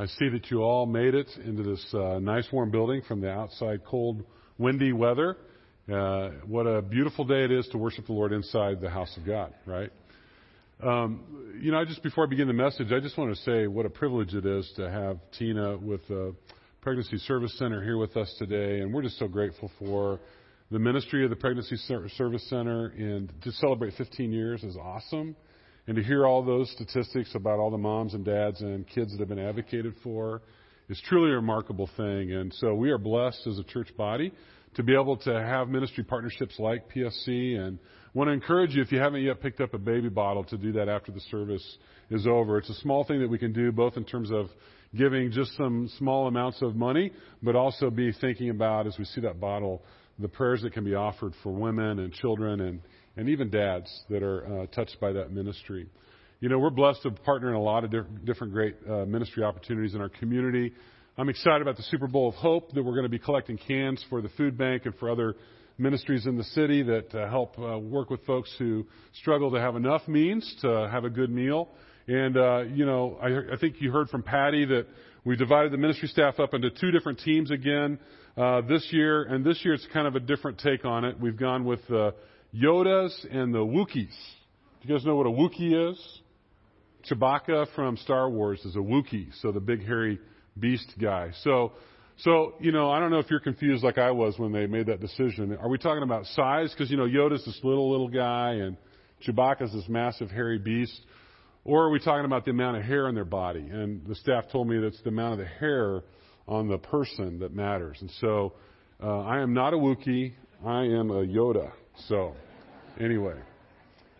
I see that you all made it into this uh, nice warm building from the outside cold, windy weather. Uh, what a beautiful day it is to worship the Lord inside the house of God, right? Um, you know, I just before I begin the message, I just want to say what a privilege it is to have Tina with the Pregnancy Service Center here with us today, and we're just so grateful for the ministry of the Pregnancy Service Center, and to celebrate 15 years is awesome. And to hear all those statistics about all the moms and dads and kids that have been advocated for is truly a remarkable thing. And so we are blessed as a church body to be able to have ministry partnerships like PSC and want to encourage you if you haven't yet picked up a baby bottle to do that after the service is over. It's a small thing that we can do both in terms of giving just some small amounts of money, but also be thinking about as we see that bottle the prayers that can be offered for women and children and and even dads that are uh, touched by that ministry. You know, we're blessed to partner in a lot of different great uh, ministry opportunities in our community. I'm excited about the Super Bowl of Hope that we're going to be collecting cans for the food bank and for other ministries in the city that uh, help uh, work with folks who struggle to have enough means to have a good meal. And, uh, you know, I, I think you heard from Patty that we divided the ministry staff up into two different teams again uh, this year. And this year it's kind of a different take on it. We've gone with uh, Yodas and the Wookiees. Do you guys know what a Wookiee is? Chewbacca from Star Wars is a Wookiee, so the big hairy beast guy. So, so you know, I don't know if you're confused like I was when they made that decision. Are we talking about size? Because you know, Yoda's this little little guy and Chewbacca's this massive hairy beast. Or are we talking about the amount of hair on their body? And the staff told me that it's the amount of the hair on the person that matters. And so, uh, I am not a Wookiee. I am a Yoda. So, anyway,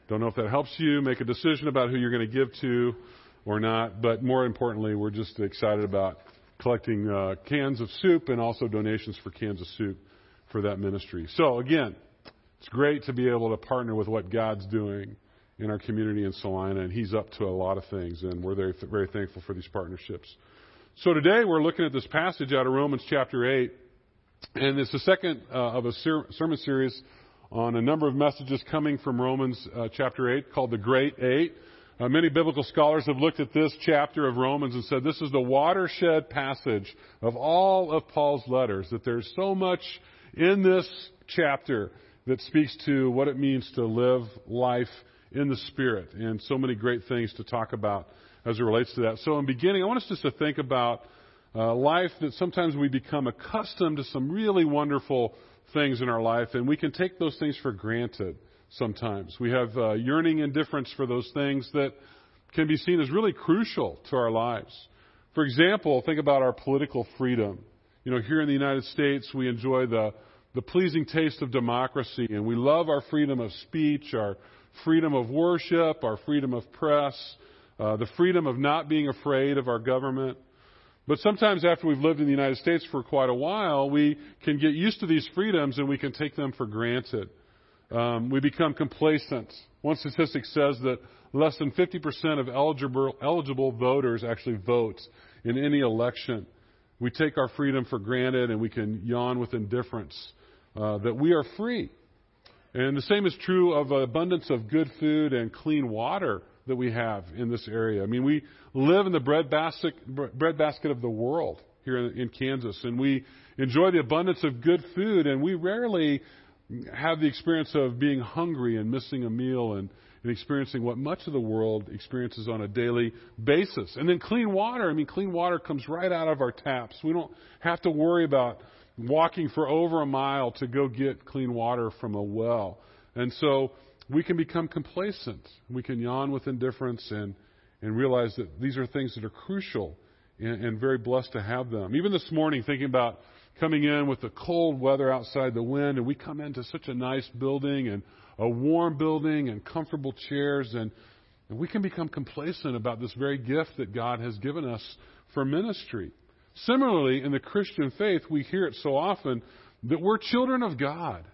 don't know if that helps you make a decision about who you're going to give to or not. But more importantly, we're just excited about collecting uh, cans of soup and also donations for cans of soup for that ministry. So again, it's great to be able to partner with what God's doing in our community in Salina, and He's up to a lot of things, and we're very, very thankful for these partnerships. So today we're looking at this passage out of Romans chapter 8, and it's the second uh, of a ser- sermon series on a number of messages coming from Romans uh, chapter 8 called the Great Eight. Uh, many biblical scholars have looked at this chapter of Romans and said this is the watershed passage of all of Paul's letters, that there's so much in this chapter that speaks to what it means to live life in the Spirit, and so many great things to talk about as it relates to that. So, in beginning, I want us just to think about uh, life that sometimes we become accustomed to some really wonderful things in our life, and we can take those things for granted sometimes. We have uh, yearning indifference for those things that can be seen as really crucial to our lives. For example, think about our political freedom. You know, here in the United States, we enjoy the, the pleasing taste of democracy, and we love our freedom of speech, our freedom of worship, our freedom of press, uh, the freedom of not being afraid of our government. But sometimes after we've lived in the United States for quite a while, we can get used to these freedoms and we can take them for granted. Um, we become complacent. One statistic says that less than 50% of eligible, eligible voters actually vote in any election. We take our freedom for granted and we can yawn with indifference uh, that we are free. And the same is true of abundance of good food and clean water that we have in this area. I mean, we live in the bread basket, bread basket of the world here in Kansas, and we enjoy the abundance of good food, and we rarely have the experience of being hungry and missing a meal and, and experiencing what much of the world experiences on a daily basis. And then clean water. I mean, clean water comes right out of our taps. We don't have to worry about walking for over a mile to go get clean water from a well. And so we can become complacent. We can yawn with indifference and, and realize that these are things that are crucial and, and very blessed to have them. Even this morning, thinking about coming in with the cold weather outside the wind, and we come into such a nice building and a warm building and comfortable chairs, and, and we can become complacent about this very gift that God has given us for ministry. Similarly, in the Christian faith, we hear it so often that we're children of God.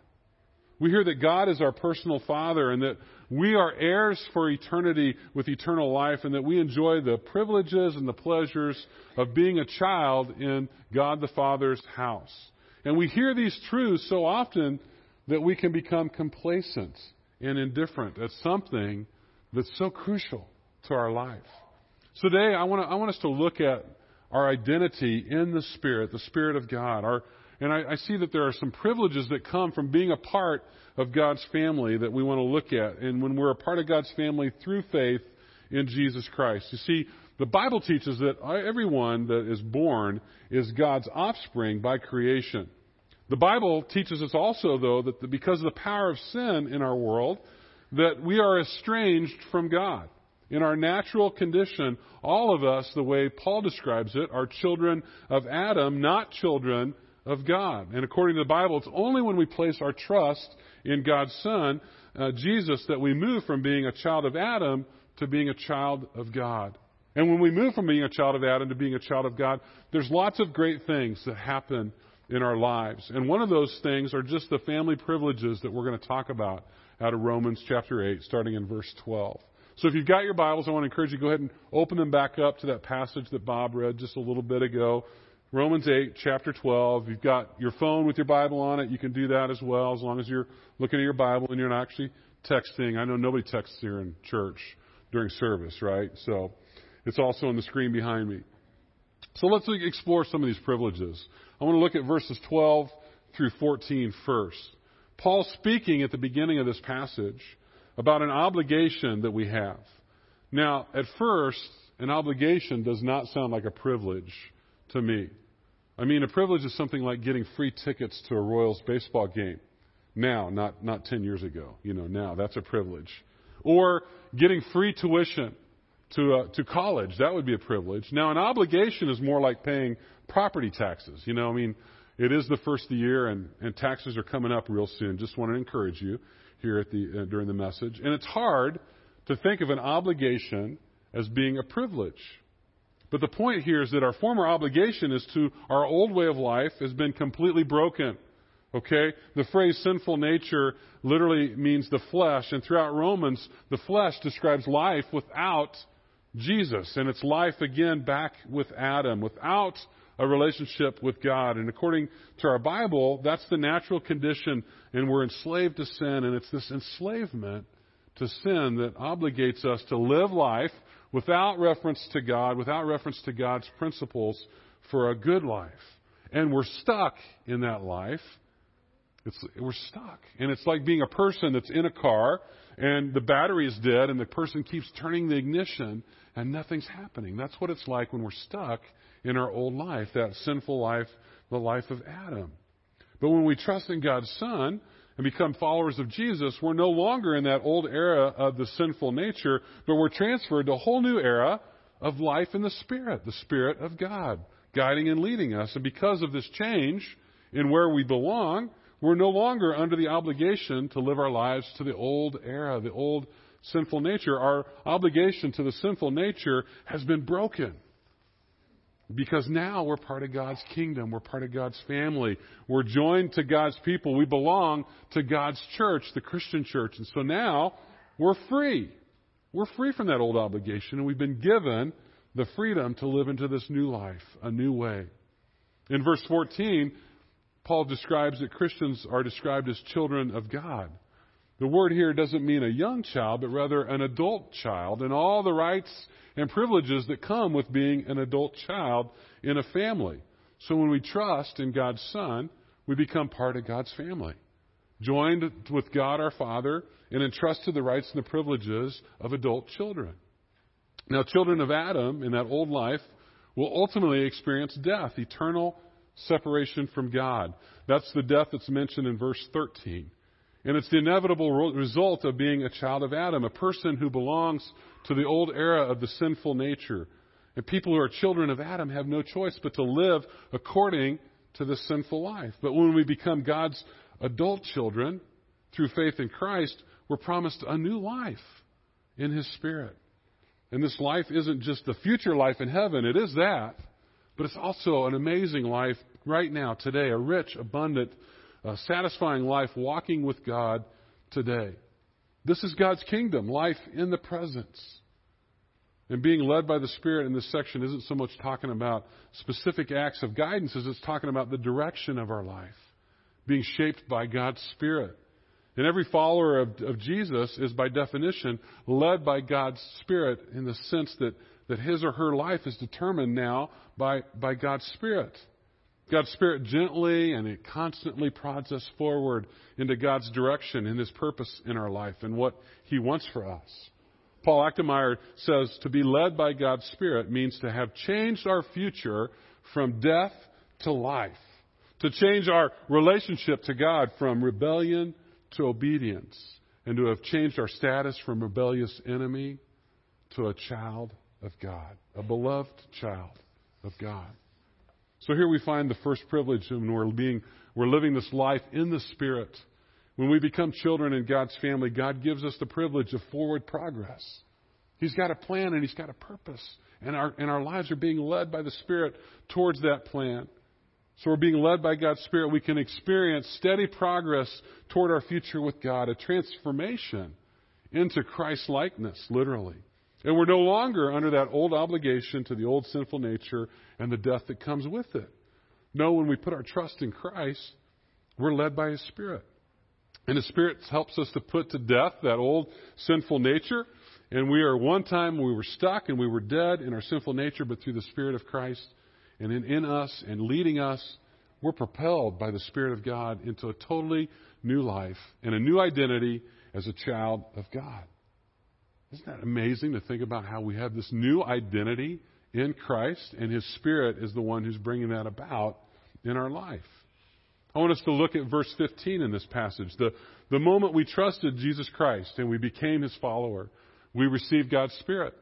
We hear that God is our personal Father and that we are heirs for eternity with eternal life and that we enjoy the privileges and the pleasures of being a child in God the Father's house. And we hear these truths so often that we can become complacent and indifferent at something that's so crucial to our life. So today, I want, to, I want us to look at our identity in the Spirit, the Spirit of God. Our, and I, I see that there are some privileges that come from being a part of God's family that we want to look at. And when we're a part of God's family through faith in Jesus Christ. You see, the Bible teaches that everyone that is born is God's offspring by creation. The Bible teaches us also, though, that because of the power of sin in our world, that we are estranged from God. In our natural condition, all of us, the way Paul describes it, are children of Adam, not children of God. And according to the Bible, it's only when we place our trust in God's Son, uh, Jesus, that we move from being a child of Adam to being a child of God. And when we move from being a child of Adam to being a child of God, there's lots of great things that happen in our lives. And one of those things are just the family privileges that we're going to talk about out of Romans chapter 8, starting in verse 12. So if you've got your Bibles, I want to encourage you to go ahead and open them back up to that passage that Bob read just a little bit ago. Romans 8, chapter 12. You've got your phone with your Bible on it. You can do that as well, as long as you're looking at your Bible and you're not actually texting. I know nobody texts here in church during service, right? So it's also on the screen behind me. So let's explore some of these privileges. I want to look at verses 12 through 14 first. Paul's speaking at the beginning of this passage about an obligation that we have. Now, at first, an obligation does not sound like a privilege to me. I mean, a privilege is something like getting free tickets to a Royals baseball game. Now, not, not 10 years ago. You know, now, that's a privilege. Or getting free tuition to, uh, to college. That would be a privilege. Now, an obligation is more like paying property taxes. You know, I mean, it is the first of the year and, and taxes are coming up real soon. Just want to encourage you here at the, uh, during the message. And it's hard to think of an obligation as being a privilege. But the point here is that our former obligation is to our old way of life has been completely broken. Okay? The phrase sinful nature literally means the flesh, and throughout Romans, the flesh describes life without Jesus, and it's life again back with Adam, without a relationship with God. And according to our Bible, that's the natural condition, and we're enslaved to sin, and it's this enslavement to sin that obligates us to live life without reference to God, without reference to God's principles for a good life. And we're stuck in that life. It's, we're stuck. And it's like being a person that's in a car and the battery is dead and the person keeps turning the ignition and nothing's happening. That's what it's like when we're stuck in our old life, that sinful life, the life of Adam. But when we trust in God's Son and become followers of Jesus, we're no longer in that old era of the sinful nature, but we're transferred to a whole new era of life in the Spirit, the Spirit of God, guiding and leading us. And because of this change in where we belong, we're no longer under the obligation to live our lives to the old era, the old sinful nature. Our obligation to the sinful nature has been broken. Because now we're part of God's kingdom. We're part of God's family. We're joined to God's people. We belong to God's church, the Christian church. And so now we're free. We're free from that old obligation, and we've been given the freedom to live into this new life, a new way. In verse 14, Paul describes that Christians are described as children of God. The word here doesn't mean a young child, but rather an adult child, and all the rights and privileges that come with being an adult child in a family. So when we trust in God's Son, we become part of God's family, joined with God our Father, and entrusted the rights and the privileges of adult children. Now, children of Adam in that old life will ultimately experience death, eternal separation from God. That's the death that's mentioned in verse 13. And it's the inevitable result of being a child of Adam, a person who belongs to the old era of the sinful nature. And people who are children of Adam have no choice but to live according to the sinful life. But when we become God's adult children through faith in Christ, we're promised a new life in His Spirit. And this life isn't just the future life in heaven, it is that, but it's also an amazing life right now, today, a rich, abundant, a satisfying life walking with God today. This is God's kingdom, life in the presence. And being led by the Spirit in this section isn't so much talking about specific acts of guidance as it's talking about the direction of our life, being shaped by God's Spirit. And every follower of, of Jesus is, by definition, led by God's Spirit in the sense that that his or her life is determined now by, by God's Spirit. God's Spirit gently and it constantly prods us forward into God's direction and His purpose in our life and what He wants for us. Paul Achtemeier says to be led by God's Spirit means to have changed our future from death to life, to change our relationship to God from rebellion to obedience, and to have changed our status from rebellious enemy to a child of God, a beloved child of God. So here we find the first privilege when we're being, we're living this life in the Spirit. When we become children in God's family, God gives us the privilege of forward progress. He's got a plan and He's got a purpose. And our, and our lives are being led by the Spirit towards that plan. So we're being led by God's Spirit. We can experience steady progress toward our future with God, a transformation into Christ likeness, literally. And we're no longer under that old obligation to the old sinful nature and the death that comes with it. No, when we put our trust in Christ, we're led by His Spirit. And His Spirit helps us to put to death that old sinful nature. And we are one time we were stuck and we were dead in our sinful nature, but through the Spirit of Christ and in, in us and leading us, we're propelled by the Spirit of God into a totally new life and a new identity as a child of God. Isn't that amazing to think about how we have this new identity in Christ, and His Spirit is the one who's bringing that about in our life. I want us to look at verse 15 in this passage. The, the moment we trusted Jesus Christ and we became His follower, we received God's Spirit.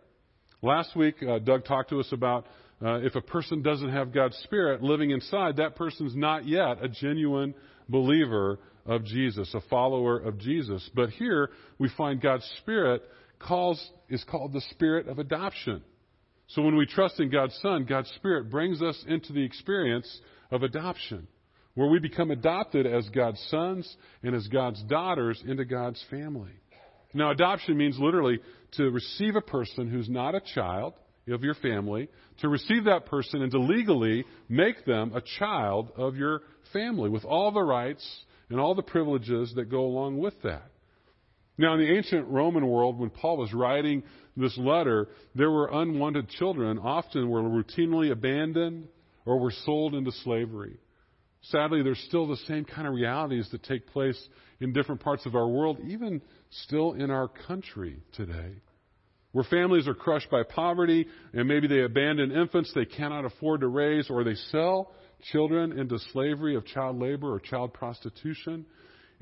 Last week, uh, Doug talked to us about uh, if a person doesn't have God's Spirit living inside, that person's not yet a genuine believer of Jesus, a follower of Jesus. But here we find God's Spirit calls, is called the Spirit of adoption. So when we trust in God's Son, God's Spirit brings us into the experience of adoption, where we become adopted as God's sons and as God's daughters into God's family. Now, adoption means literally to receive a person who's not a child of your family, to receive that person and to legally make them a child of your family with all the rights and all the privileges that go along with that. Now, in the ancient Roman world, when Paul was writing this letter, there were unwanted children, often were routinely abandoned or were sold into slavery. Sadly, there's still the same kind of realities that take place in different parts of our world, even still in our country today. Where families are crushed by poverty and maybe they abandon infants they cannot afford to raise or they sell children into slavery of child labor or child prostitution.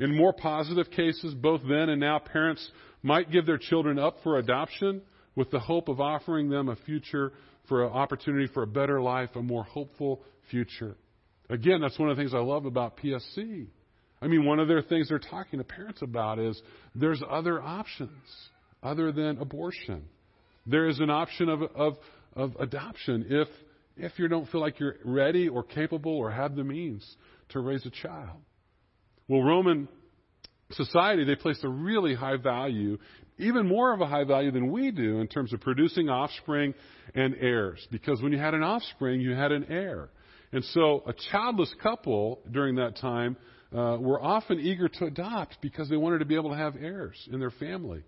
In more positive cases, both then and now, parents might give their children up for adoption with the hope of offering them a future for an opportunity for a better life, a more hopeful future. Again, that's one of the things I love about PSC. I mean, one of their things they're talking to parents about is there's other options other than abortion. There is an option of, of, of adoption if, if you don't feel like you're ready or capable or have the means to raise a child. Well, Roman society, they placed a really high value, even more of a high value than we do in terms of producing offspring and heirs. Because when you had an offspring, you had an heir. And so a childless couple during that time uh, were often eager to adopt because they wanted to be able to have heirs in their family.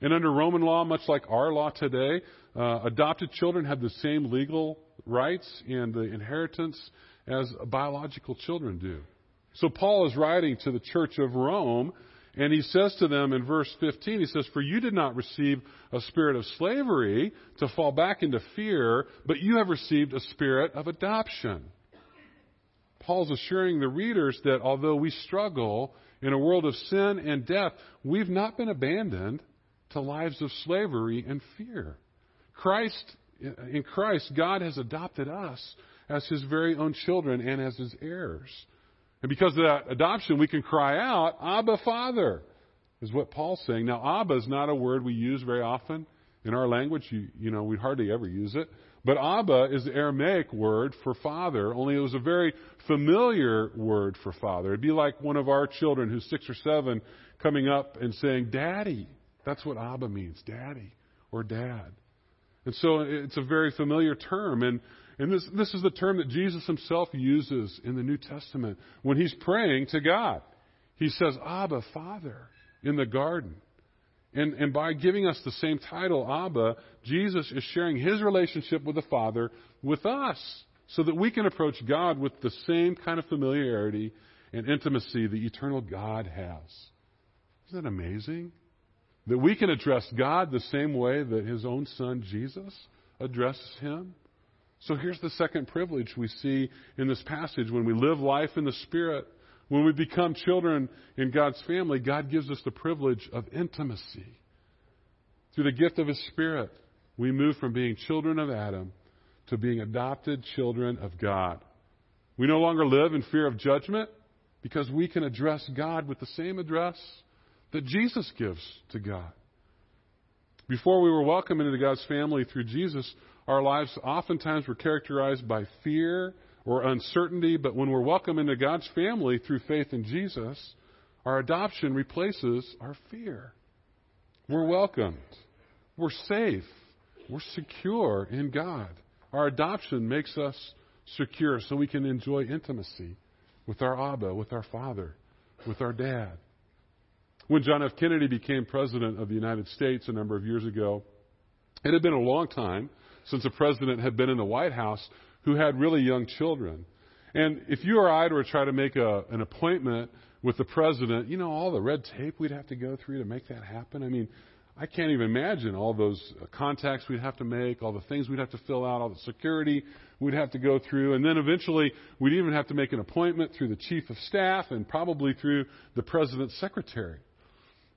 And under Roman law, much like our law today, uh, adopted children have the same legal rights and the inheritance as biological children do. So Paul is writing to the church of Rome, and he says to them in verse 15, he says, For you did not receive a spirit of slavery to fall back into fear, but you have received a spirit of adoption. Paul's assuring the readers that although we struggle in a world of sin and death, we've not been abandoned to lives of slavery and fear. Christ, in Christ, God has adopted us as his very own children and as his heirs. And because of that adoption, we can cry out, Abba, Father, is what Paul's saying. Now, Abba is not a word we use very often in our language. You, you know, we hardly ever use it. But Abba is the Aramaic word for father, only it was a very familiar word for father. It'd be like one of our children who's six or seven coming up and saying, Daddy. That's what Abba means, daddy or dad. And so it's a very familiar term. And and this, this is the term that Jesus himself uses in the New Testament when he's praying to God. He says, Abba, Father, in the garden. And, and by giving us the same title, Abba, Jesus is sharing his relationship with the Father with us so that we can approach God with the same kind of familiarity and intimacy the eternal God has. Isn't that amazing? That we can address God the same way that his own son Jesus addresses him. So here's the second privilege we see in this passage. When we live life in the Spirit, when we become children in God's family, God gives us the privilege of intimacy. Through the gift of His Spirit, we move from being children of Adam to being adopted children of God. We no longer live in fear of judgment because we can address God with the same address that Jesus gives to God. Before we were welcomed into God's family through Jesus, our lives oftentimes were characterized by fear or uncertainty, but when we're welcomed into God's family through faith in Jesus, our adoption replaces our fear. We're welcomed. We're safe. We're secure in God. Our adoption makes us secure so we can enjoy intimacy with our Abba, with our Father, with our Dad. When John F. Kennedy became President of the United States a number of years ago, it had been a long time since a president had been in the White House who had really young children. And if you or I were to try to make a, an appointment with the president, you know, all the red tape we'd have to go through to make that happen. I mean, I can't even imagine all those uh, contacts we'd have to make, all the things we'd have to fill out, all the security we'd have to go through. And then eventually we'd even have to make an appointment through the chief of staff and probably through the president's secretary.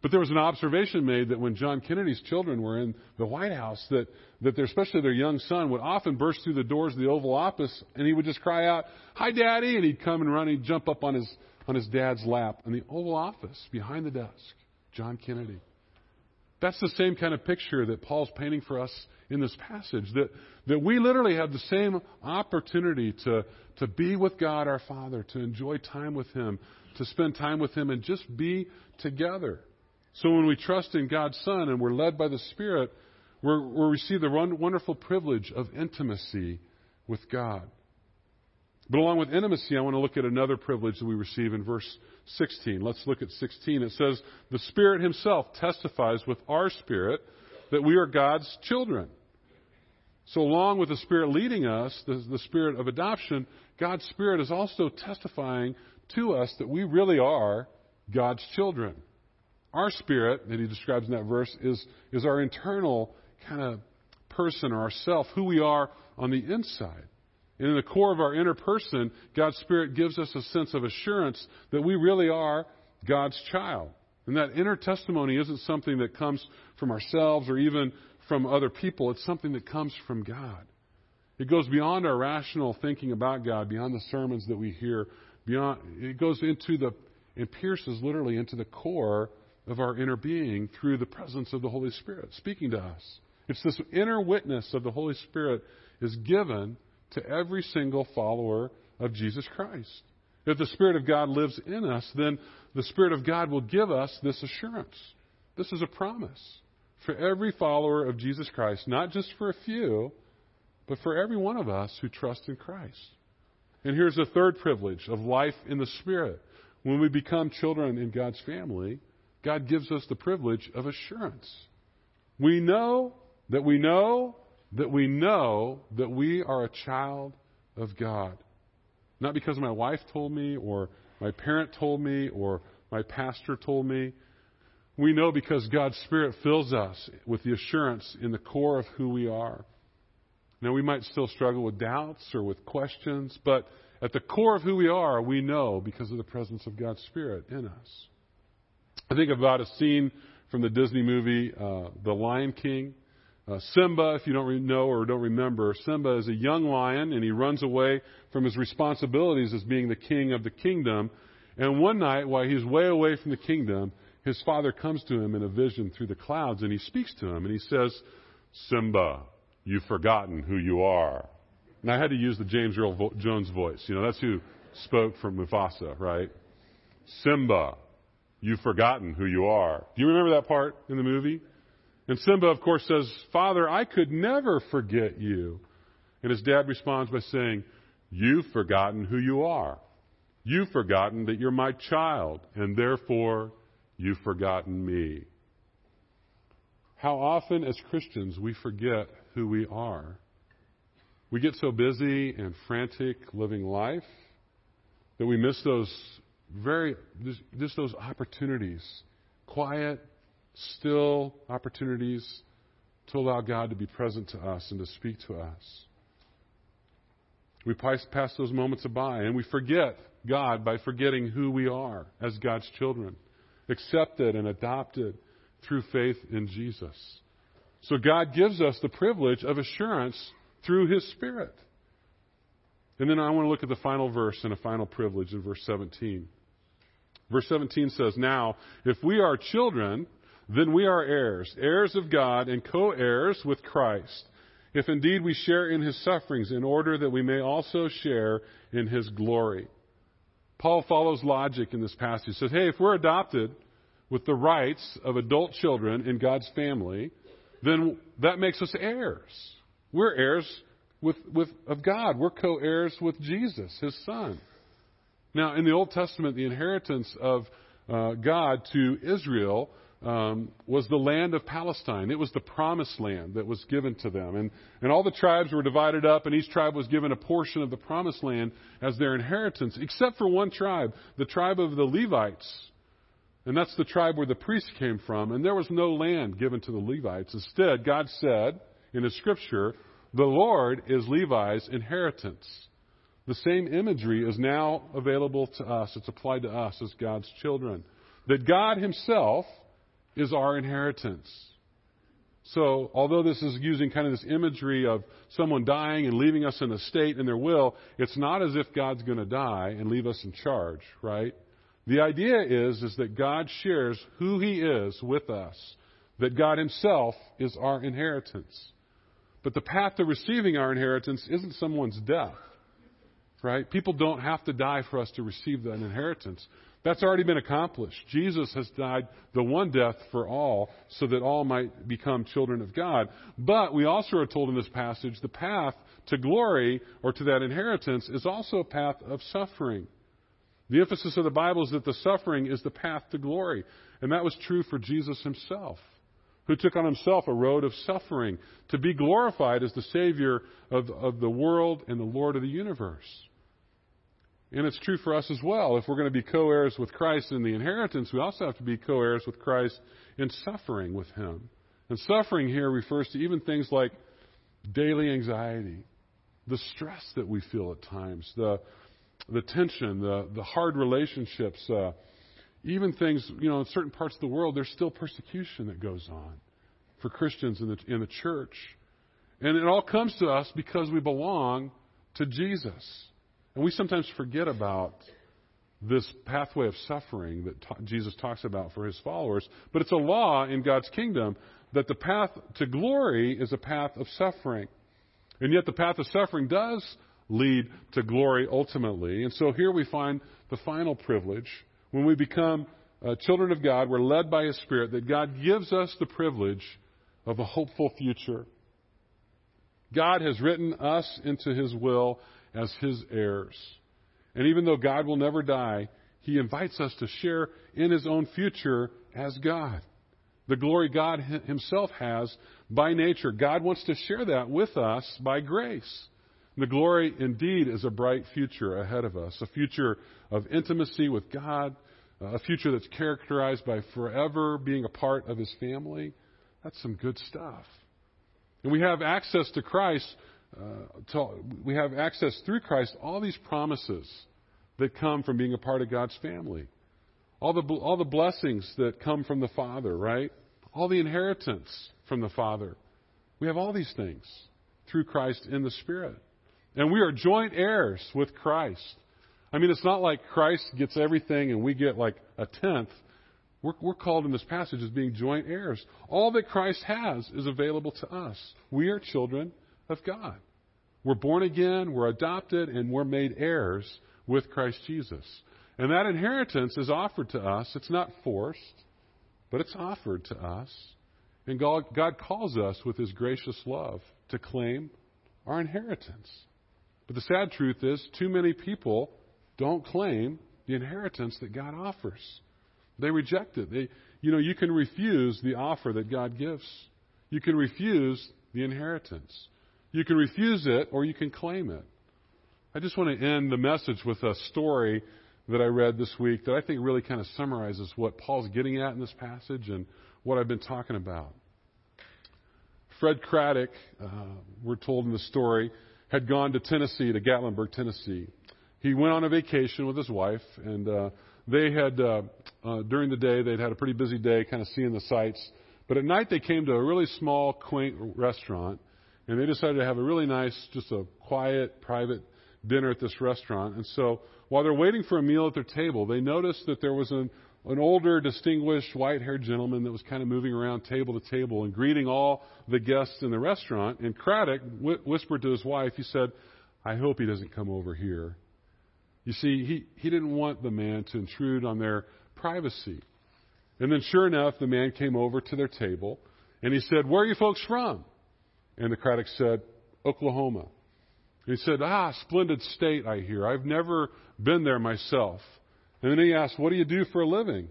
But there was an observation made that when John Kennedy's children were in the White House, that, that their, especially their young son would often burst through the doors of the Oval Office and he would just cry out, Hi, Daddy! And he'd come and run, he'd jump up on his, on his dad's lap in the Oval Office behind the desk. John Kennedy. That's the same kind of picture that Paul's painting for us in this passage. That, that we literally have the same opportunity to, to be with God our Father, to enjoy time with Him, to spend time with Him, and just be together. So when we trust in God's Son and we're led by the Spirit, we're, we receive the wonderful privilege of intimacy with God. But along with intimacy, I want to look at another privilege that we receive in verse 16. Let's look at 16. It says, The Spirit Himself testifies with our spirit that we are God's children. So, along with the Spirit leading us, the, the Spirit of adoption, God's Spirit is also testifying to us that we really are God's children. Our spirit that he describes in that verse is, is our internal kind of person or ourself, who we are on the inside. And in the core of our inner person, God's Spirit gives us a sense of assurance that we really are God's child. And that inner testimony isn't something that comes from ourselves or even from other people. It's something that comes from God. It goes beyond our rational thinking about God, beyond the sermons that we hear, beyond it goes into the and pierces literally into the core of our inner being through the presence of the Holy Spirit speaking to us. It's this inner witness of the Holy Spirit is given to every single follower of Jesus Christ. If the Spirit of God lives in us, then the Spirit of God will give us this assurance. This is a promise for every follower of Jesus Christ, not just for a few, but for every one of us who trust in Christ. And here's the third privilege of life in the Spirit. When we become children in God's family, God gives us the privilege of assurance. We know that we know that we know that we are a child of God. Not because my wife told me, or my parent told me, or my pastor told me. We know because God's Spirit fills us with the assurance in the core of who we are. Now, we might still struggle with doubts or with questions, but at the core of who we are, we know because of the presence of God's Spirit in us. I think about a scene from the Disney movie uh, The Lion King. Uh, Simba, if you don't know or don't remember, Simba is a young lion and he runs away from his responsibilities as being the king of the kingdom. And one night, while he's way away from the kingdom, his father comes to him in a vision through the clouds and he speaks to him and he says, Simba, you've forgotten who you are. And I had to use the James Earl Jones voice. You know, that's who spoke from Mufasa, right? Simba, You've forgotten who you are. Do you remember that part in the movie? And Simba, of course, says, Father, I could never forget you. And his dad responds by saying, You've forgotten who you are. You've forgotten that you're my child, and therefore you've forgotten me. how often as Christians we forget who we are. We get so busy and frantic living life that we miss those very, just those opportunities, quiet, still opportunities to allow God to be present to us and to speak to us. We pass those moments by and we forget God by forgetting who we are as God's children, accepted and adopted through faith in Jesus. So God gives us the privilege of assurance through His Spirit. And then I want to look at the final verse and a final privilege in verse 17. Verse 17 says, Now, if we are children, then we are heirs, heirs of God and co heirs with Christ, if indeed we share in his sufferings, in order that we may also share in his glory. Paul follows logic in this passage. He says, Hey, if we're adopted with the rights of adult children in God's family, then that makes us heirs. We're heirs with, with, of God. We're co heirs with Jesus, his son. Now, in the Old Testament, the inheritance of uh, God to Israel um, was the land of Palestine. It was the promised land that was given to them. And, and all the tribes were divided up, and each tribe was given a portion of the promised land as their inheritance, except for one tribe, the tribe of the Levites. And that's the tribe where the priests came from. And there was no land given to the Levites. Instead, God said in His scripture, The Lord is Levi's inheritance. The same imagery is now available to us. It's applied to us as God's children. That God Himself is our inheritance. So, although this is using kind of this imagery of someone dying and leaving us in a state in their will, it's not as if God's going to die and leave us in charge, right? The idea is, is that God shares who He is with us, that God Himself is our inheritance. But the path to receiving our inheritance isn't someone's death, right? People don't have to die for us to receive that inheritance. That's already been accomplished. Jesus has died the one death for all so that all might become children of God. But we also are told in this passage the path to glory or to that inheritance is also a path of suffering. The emphasis of the Bible is that the suffering is the path to glory. And that was true for Jesus himself, who took on himself a road of suffering to be glorified as the Savior of, of the world and the Lord of the universe. And it's true for us as well. If we're going to be co heirs with Christ in the inheritance, we also have to be co heirs with Christ in suffering with Him. And suffering here refers to even things like daily anxiety, the stress that we feel at times, the, the tension, the, the hard relationships, uh, even things, you know, in certain parts of the world, there's still persecution that goes on for Christians in the, in the church. And it all comes to us because we belong to Jesus. And we sometimes forget about this pathway of suffering that ta- Jesus talks about for his followers. But it's a law in God's kingdom that the path to glory is a path of suffering. And yet the path of suffering does lead to glory ultimately. And so here we find the final privilege. When we become uh, children of God, we're led by His Spirit, that God gives us the privilege of a hopeful future. God has written us into His will as his heirs. And even though God will never die, he invites us to share in his own future as God. The glory God himself has by nature. God wants to share that with us by grace. The glory indeed is a bright future ahead of us, a future of intimacy with God, a future that's characterized by forever being a part of his family. That's some good stuff. And we have access to Christ uh, we have access through Christ all these promises that come from being a part of God's family. All the, all the blessings that come from the Father, right? All the inheritance from the Father. We have all these things through Christ in the Spirit. And we are joint heirs with Christ. I mean, it's not like Christ gets everything and we get like a tenth. We're, we're, called in this passage as being joint heirs. All that Christ has is available to us. We are children of God. We're born again, we're adopted, and we're made heirs with Christ Jesus. And that inheritance is offered to us. It's not forced, but it's offered to us. And God, God calls us with His gracious love to claim our inheritance. But the sad truth is, too many people don't claim the inheritance that God offers. They reject it. They, you know, you can refuse the offer that God gives You can refuse the inheritance. You can refuse it or you can claim it. I just want to end the message with a story that I read this week that I think really kind of summarizes what Paul's getting at in this passage and what I've been talking about. Fred Craddock, uh, we're told in the story, had gone to Tennessee, to Gatlinburg, Tennessee. He went on a vacation with his wife, and uh, they had, uh, uh, during the day, they'd had a pretty busy day kind of seeing the sights. But at night, they came to a really small, quaint restaurant, and they decided to have a really nice, just a quiet, private dinner at this restaurant. And so while they're waiting for a meal at their table, they noticed that there was an, an older, distinguished, white haired gentleman that was kind of moving around table to table and greeting all the guests in the restaurant. And Craddock wh- whispered to his wife, he said, I hope he doesn't come over here. You see, he, he didn't want the man to intrude on their privacy. And then, sure enough, the man came over to their table and he said, Where are you folks from? And the Craddock said, Oklahoma. He said, Ah, splendid state, I hear. I've never been there myself. And then he asked, What do you do for a living?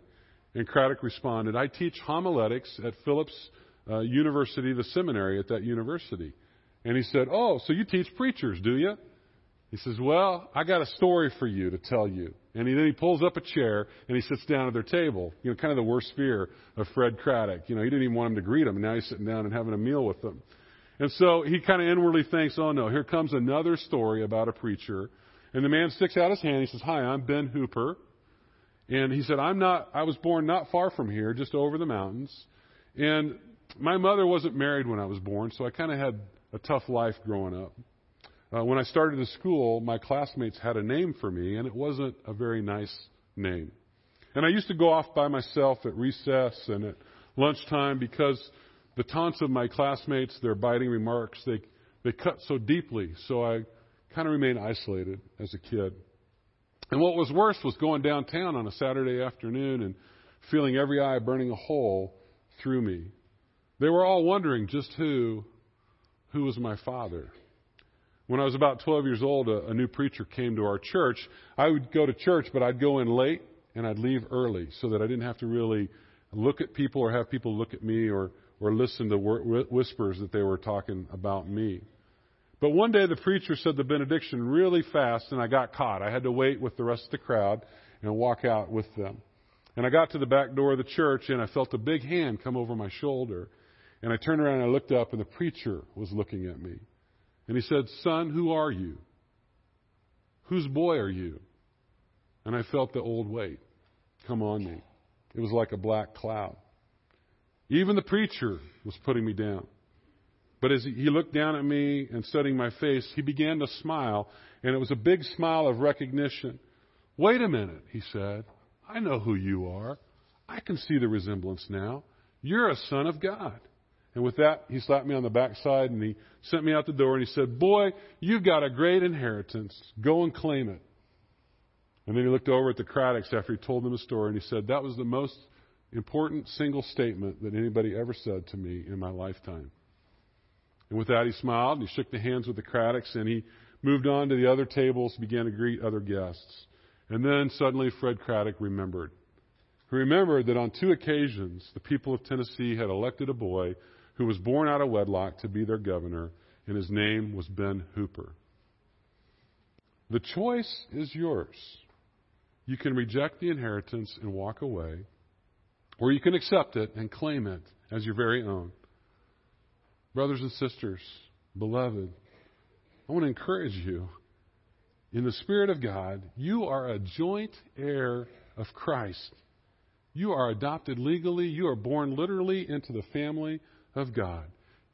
And Craddock responded, I teach homiletics at Phillips uh, University, the seminary at that university. And he said, Oh, so you teach preachers, do you? He says, Well, I got a story for you to tell you. And he, then he pulls up a chair and he sits down at their table. You know, kind of the worst fear of Fred Craddock. You know, he didn't even want him to greet him, and now he's sitting down and having a meal with them. And so he kind of inwardly thinks, oh no, here comes another story about a preacher. And the man sticks out his hand. He says, hi, I'm Ben Hooper. And he said, I'm not, I was born not far from here, just over the mountains. And my mother wasn't married when I was born, so I kind of had a tough life growing up. Uh, when I started to school, my classmates had a name for me, and it wasn't a very nice name. And I used to go off by myself at recess and at lunchtime because the taunts of my classmates, their biting remarks, they, they cut so deeply. So I kind of remained isolated as a kid. And what was worse was going downtown on a Saturday afternoon and feeling every eye burning a hole through me. They were all wondering just who, who was my father. When I was about 12 years old, a, a new preacher came to our church. I would go to church, but I'd go in late and I'd leave early so that I didn't have to really look at people or have people look at me or or listen to whispers that they were talking about me. But one day the preacher said the benediction really fast, and I got caught. I had to wait with the rest of the crowd and walk out with them. And I got to the back door of the church, and I felt a big hand come over my shoulder. And I turned around and I looked up, and the preacher was looking at me. And he said, Son, who are you? Whose boy are you? And I felt the old weight come on me. It was like a black cloud. Even the preacher was putting me down. But as he looked down at me and studying my face, he began to smile, and it was a big smile of recognition. Wait a minute, he said. I know who you are. I can see the resemblance now. You're a son of God. And with that, he slapped me on the backside and he sent me out the door and he said, Boy, you've got a great inheritance. Go and claim it. And then he looked over at the Craddocks after he told them the story and he said, That was the most important single statement that anybody ever said to me in my lifetime. And with that, he smiled and he shook the hands with the Craddocks and he moved on to the other tables, began to greet other guests. And then suddenly Fred Craddock remembered. He remembered that on two occasions the people of Tennessee had elected a boy who was born out of wedlock to be their governor, and his name was Ben Hooper. The choice is yours. You can reject the inheritance and walk away, or you can accept it and claim it as your very own. Brothers and sisters, beloved, I want to encourage you. In the Spirit of God, you are a joint heir of Christ. You are adopted legally. You are born literally into the family of God.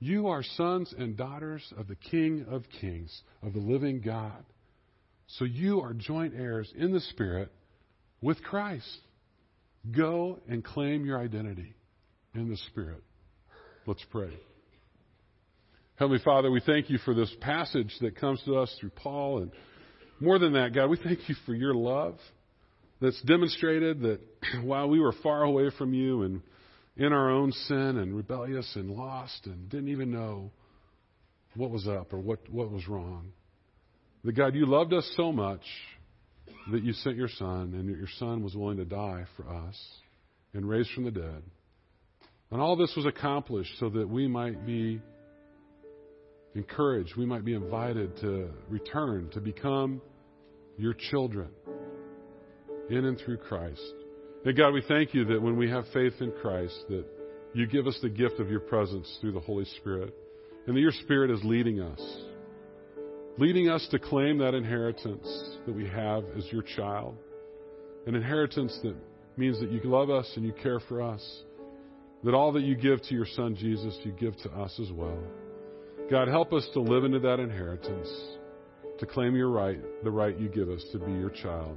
You are sons and daughters of the King of Kings, of the living God. So you are joint heirs in the Spirit with Christ. Go and claim your identity in the Spirit. Let's pray. Heavenly Father, we thank you for this passage that comes to us through Paul. And more than that, God, we thank you for your love that's demonstrated that while we were far away from you and in our own sin and rebellious and lost and didn't even know what was up or what, what was wrong, that God, you loved us so much that you sent your Son, and that your Son was willing to die for us and raised from the dead. And all this was accomplished so that we might be encouraged, we might be invited to return, to become your children in and through Christ. And God, we thank you that when we have faith in Christ, that you give us the gift of your presence through the Holy Spirit, and that your Spirit is leading us, leading us to claim that inheritance that we have as your child, an inheritance that means that you love us and you care for us, that all that you give to your Son Jesus, you give to us as well. God, help us to live into that inheritance, to claim your right, the right you give us to be your child,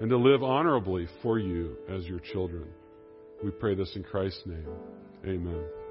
and to live honorably for you as your children. We pray this in Christ's name. Amen.